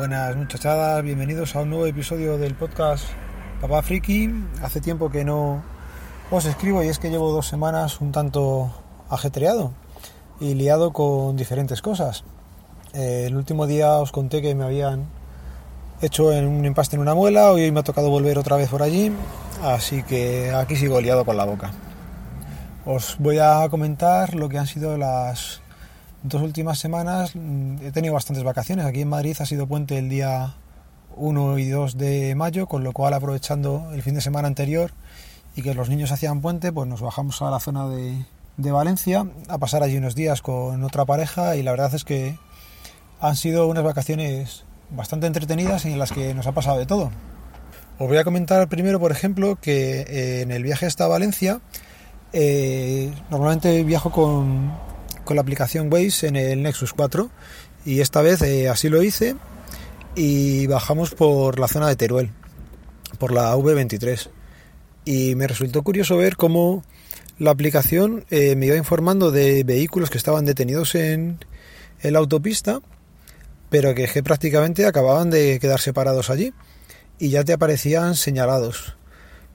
Buenas muchachadas, bienvenidos a un nuevo episodio del podcast Papá Friki. Hace tiempo que no os escribo y es que llevo dos semanas un tanto ajetreado y liado con diferentes cosas. Eh, el último día os conté que me habían hecho un empaste en una muela, hoy me ha tocado volver otra vez por allí, así que aquí sigo liado con la boca. Os voy a comentar lo que han sido las dos últimas semanas. He tenido bastantes vacaciones. Aquí en Madrid ha sido puente el día 1 y 2 de mayo, con lo cual aprovechando el fin de semana anterior y que los niños hacían puente, pues nos bajamos a la zona de, de Valencia a pasar allí unos días con otra pareja y la verdad es que han sido unas vacaciones bastante entretenidas y en las que nos ha pasado de todo. Os voy a comentar primero, por ejemplo, que eh, en el viaje hasta Valencia eh, normalmente viajo con, con, la aplicación Waze en el Nexus 4 y esta vez eh, así lo hice y bajamos por la zona de Teruel, por la V23. Y me resultó curioso ver cómo la aplicación me iba informando de vehículos que estaban detenidos en, en la autopista, pero que, que prácticamente acababan de quedar separados allí y ya te aparecían señalados.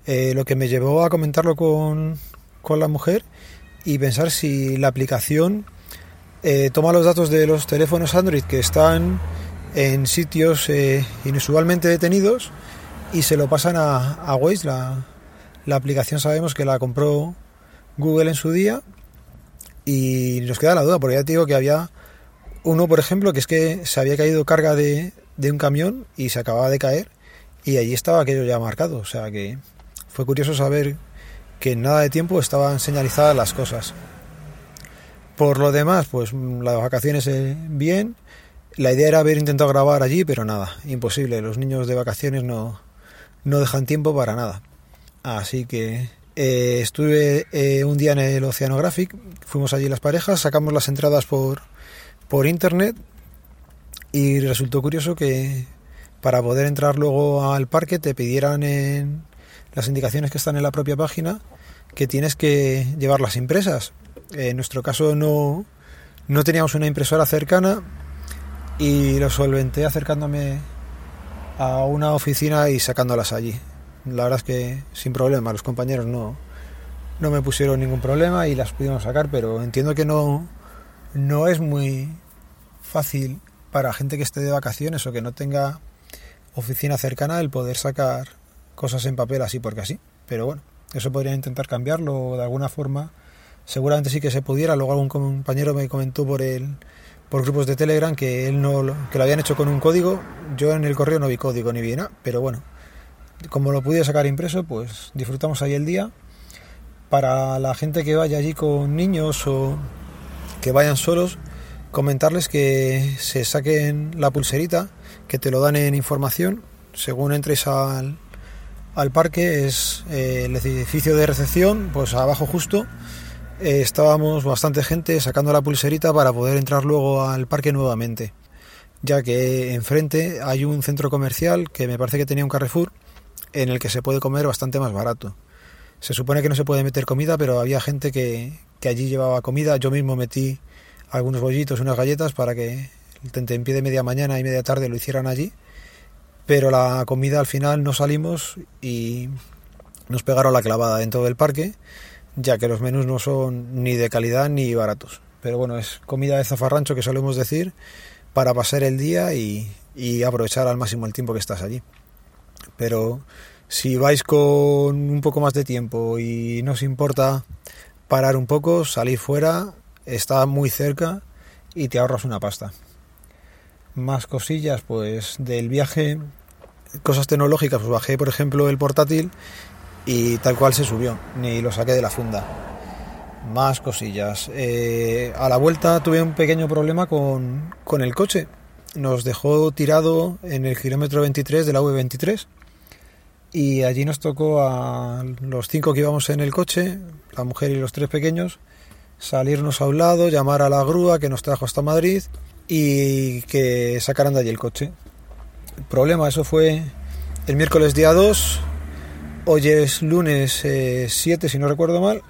lo que me llevó a comentarlo con, con la mujer y pensar si la aplicación eh, toma los datos de los teléfonos Android que están en sitios eh, inusualmente detenidos y se lo pasan a, a. La, la, aplicación sabemos que la compró Google en su día y nos queda la duda, porque ya te digo que había uno, por ejemplo, que es que se había caído carga de, de un camión y se acababa de caer y allí estaba aquello ya marcado. O sea que fue curioso saber que en nada de tiempo estaban señalizadas las cosas. Por lo demás, pues las vacaciones eh, bien. La idea era haber intentado grabar allí, pero nada, imposible. Los niños de vacaciones no, no dejan tiempo para nada. Así que eh, estuve eh, un día en el Oceanographic, fuimos allí las parejas, sacamos las entradas por, por internet y resultó curioso que para poder entrar luego al parque te pidieran en las indicaciones que están en la propia página que tienes que llevarlas impresas. En nuestro caso no, no teníamos una impresora cercana y lo solventé acercándome a una oficina y sacándolas allí. La verdad es que sin problema, los compañeros no, no me pusieron ningún problema y las pudimos sacar, pero entiendo que no, no es muy fácil para gente que esté de vacaciones o que no tenga oficina cercana el poder sacar cosas en papel así porque así. Pero bueno, eso podría intentar cambiarlo de alguna forma. Seguramente sí que se pudiera. Luego algún compañero me comentó por el por grupos de Telegram que él no que lo habían hecho con un código. Yo en el correo no vi código ni vi nada, pero bueno, como lo pude sacar impreso, pues disfrutamos ahí el día. Para la gente que vaya allí con niños o que vayan solos, comentarles que se saquen la pulserita, que te lo dan en información, según entres al, al parque es eh, el edificio de recepción, pues abajo justo. Eh, estábamos bastante gente sacando la pulserita para poder entrar luego al parque nuevamente, ya que enfrente hay un centro comercial que me parece que tenía un Carrefour en el que se puede comer bastante más barato. Se supone que no se puede meter comida, pero había gente que, que allí llevaba comida. Yo mismo metí algunos bollitos, unas galletas para que el pie de media mañana y media tarde lo hicieran allí. Pero la comida al final no salimos y nos pegaron la clavada dentro del parque, ya que los menús no son ni de calidad ni baratos. Pero bueno, es comida de zafarrancho que solemos decir para pasar el día y, aprovechar al máximo el tiempo que estás allí. Pero si vais con un poco más de tiempo y no os importa parar un poco, salir fuera, está muy cerca y te ahorras una pasta. Más cosillas, pues del viaje, cosas tecnológicas, pues bajé por ejemplo el portátil y tal cual se subió, ni lo saqué de la funda. Más cosillas. Eh, a la vuelta tuve un pequeño problema con, con el coche. Nos dejó tirado en el kilómetro 23 de la V23 y allí nos tocó a los cinco que íbamos en el coche, la mujer y los tres pequeños, salirnos a un lado, llamar a la grúa que nos trajo hasta Madrid y que sacaran de allí el coche. El problema, eso fue el miércoles día 2, hoy es lunes 7 eh, si no recuerdo mal,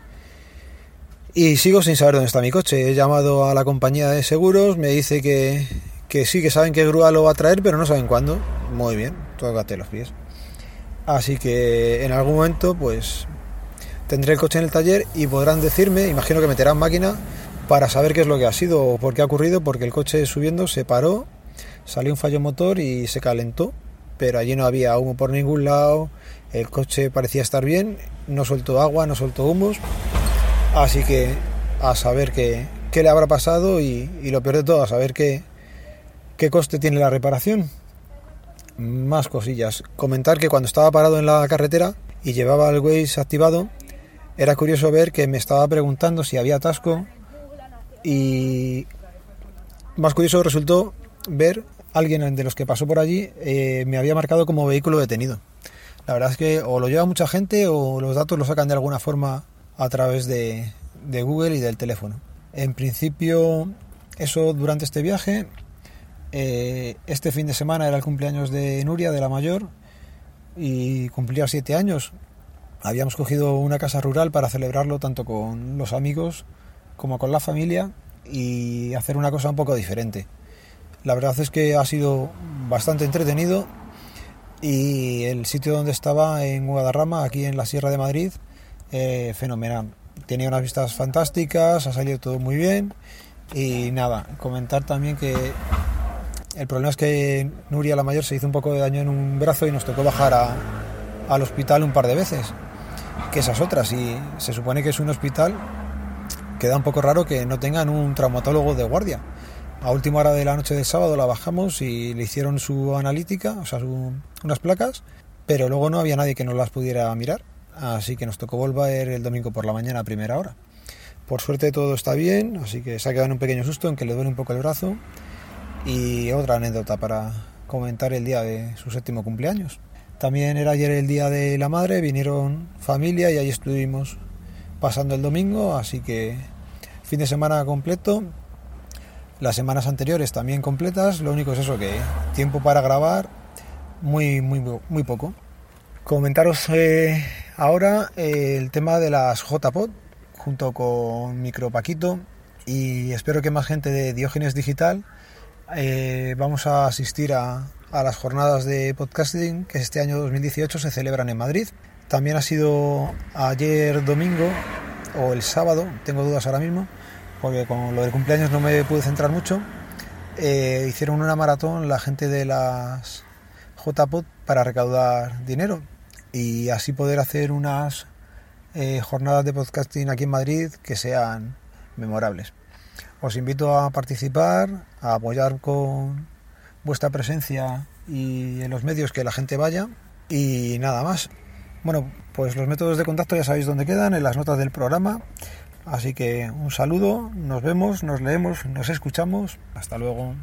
y sigo sin saber dónde está mi coche. He llamado a la compañía de seguros, me dice que, que sí que saben que grúa lo va a traer, pero no saben cuándo. Muy bien, tócate los pies. Así que en algún momento, pues tendré el coche en el taller y podrán decirme, imagino que meterán máquina para saber qué es lo que ha sido o por qué ha ocurrido, porque el coche subiendo se paró, salió un fallo motor y se calentó, pero allí no había humo por ningún lado, el coche parecía estar bien, no soltó agua, no soltó humos, así que a saber qué, le habrá pasado y, y, lo peor de todo, a saber qué, qué coste tiene la reparación. Más cosillas. Comentar que cuando estaba parado en la carretera y llevaba el Waze activado, era curioso ver que me estaba preguntando si había atasco y más curioso resultó ver alguien de los que pasó por allí eh, me había marcado como vehículo detenido. La verdad es que o lo lleva mucha gente o los datos los sacan de alguna forma a través de, de Google y del teléfono. En principio, eso durante este viaje. Eh, este fin de semana era el cumpleaños de Nuria, de la mayor, y cumplía siete años. Habíamos cogido una casa rural para celebrarlo tanto con los amigos como con la familia y hacer una cosa un poco diferente. La verdad es que ha sido bastante entretenido y el sitio donde estaba en Guadarrama, aquí en la Sierra de Madrid, eh, fenomenal. Tenía unas vistas fantásticas, ha salido todo muy bien y nada, comentar también que el problema es que Nuria la mayor se hizo un poco de daño en un brazo y nos tocó bajar a, al hospital un par de veces que esas otras. Y se supone que es un hospital, queda un poco raro que no tengan un traumatólogo de guardia. A última hora de la noche del sábado la bajamos y le hicieron su analítica, o sea, unas placas, pero luego no había nadie que nos las pudiera mirar, así que nos tocó volver el domingo por la mañana a primera hora. Por suerte todo está bien, así que se ha quedado en un pequeño susto en que le duele un poco el brazo. Y otra anécdota para comentar el día de su séptimo cumpleaños. También era ayer el día de la madre, vinieron familia y ahí estuvimos pasando el domingo, así que fin de semana completo. Las semanas anteriores también completas, lo único es eso que tiempo para grabar muy muy muy poco. Comentaros eh, ahora eh, el tema de las JPod junto con Micro Paquito y espero que más gente de Diógenes Digital eh, vamos a asistir a, a las jornadas de podcasting que este año 2018 se celebran en Madrid. También ha sido ayer domingo o el sábado, tengo dudas ahora mismo, porque con lo del cumpleaños no me pude centrar mucho. Eh, hicieron una maratón la gente de las JPod para recaudar dinero y así poder hacer unas eh, jornadas de podcasting aquí en Madrid que sean memorables. Os invito a participar, a apoyar con vuestra presencia y en los medios que la gente vaya y nada más. Bueno, pues los métodos de contacto ya sabéis dónde quedan, en las notas del programa. Así que un saludo, nos vemos, nos leemos, nos escuchamos. Hasta luego.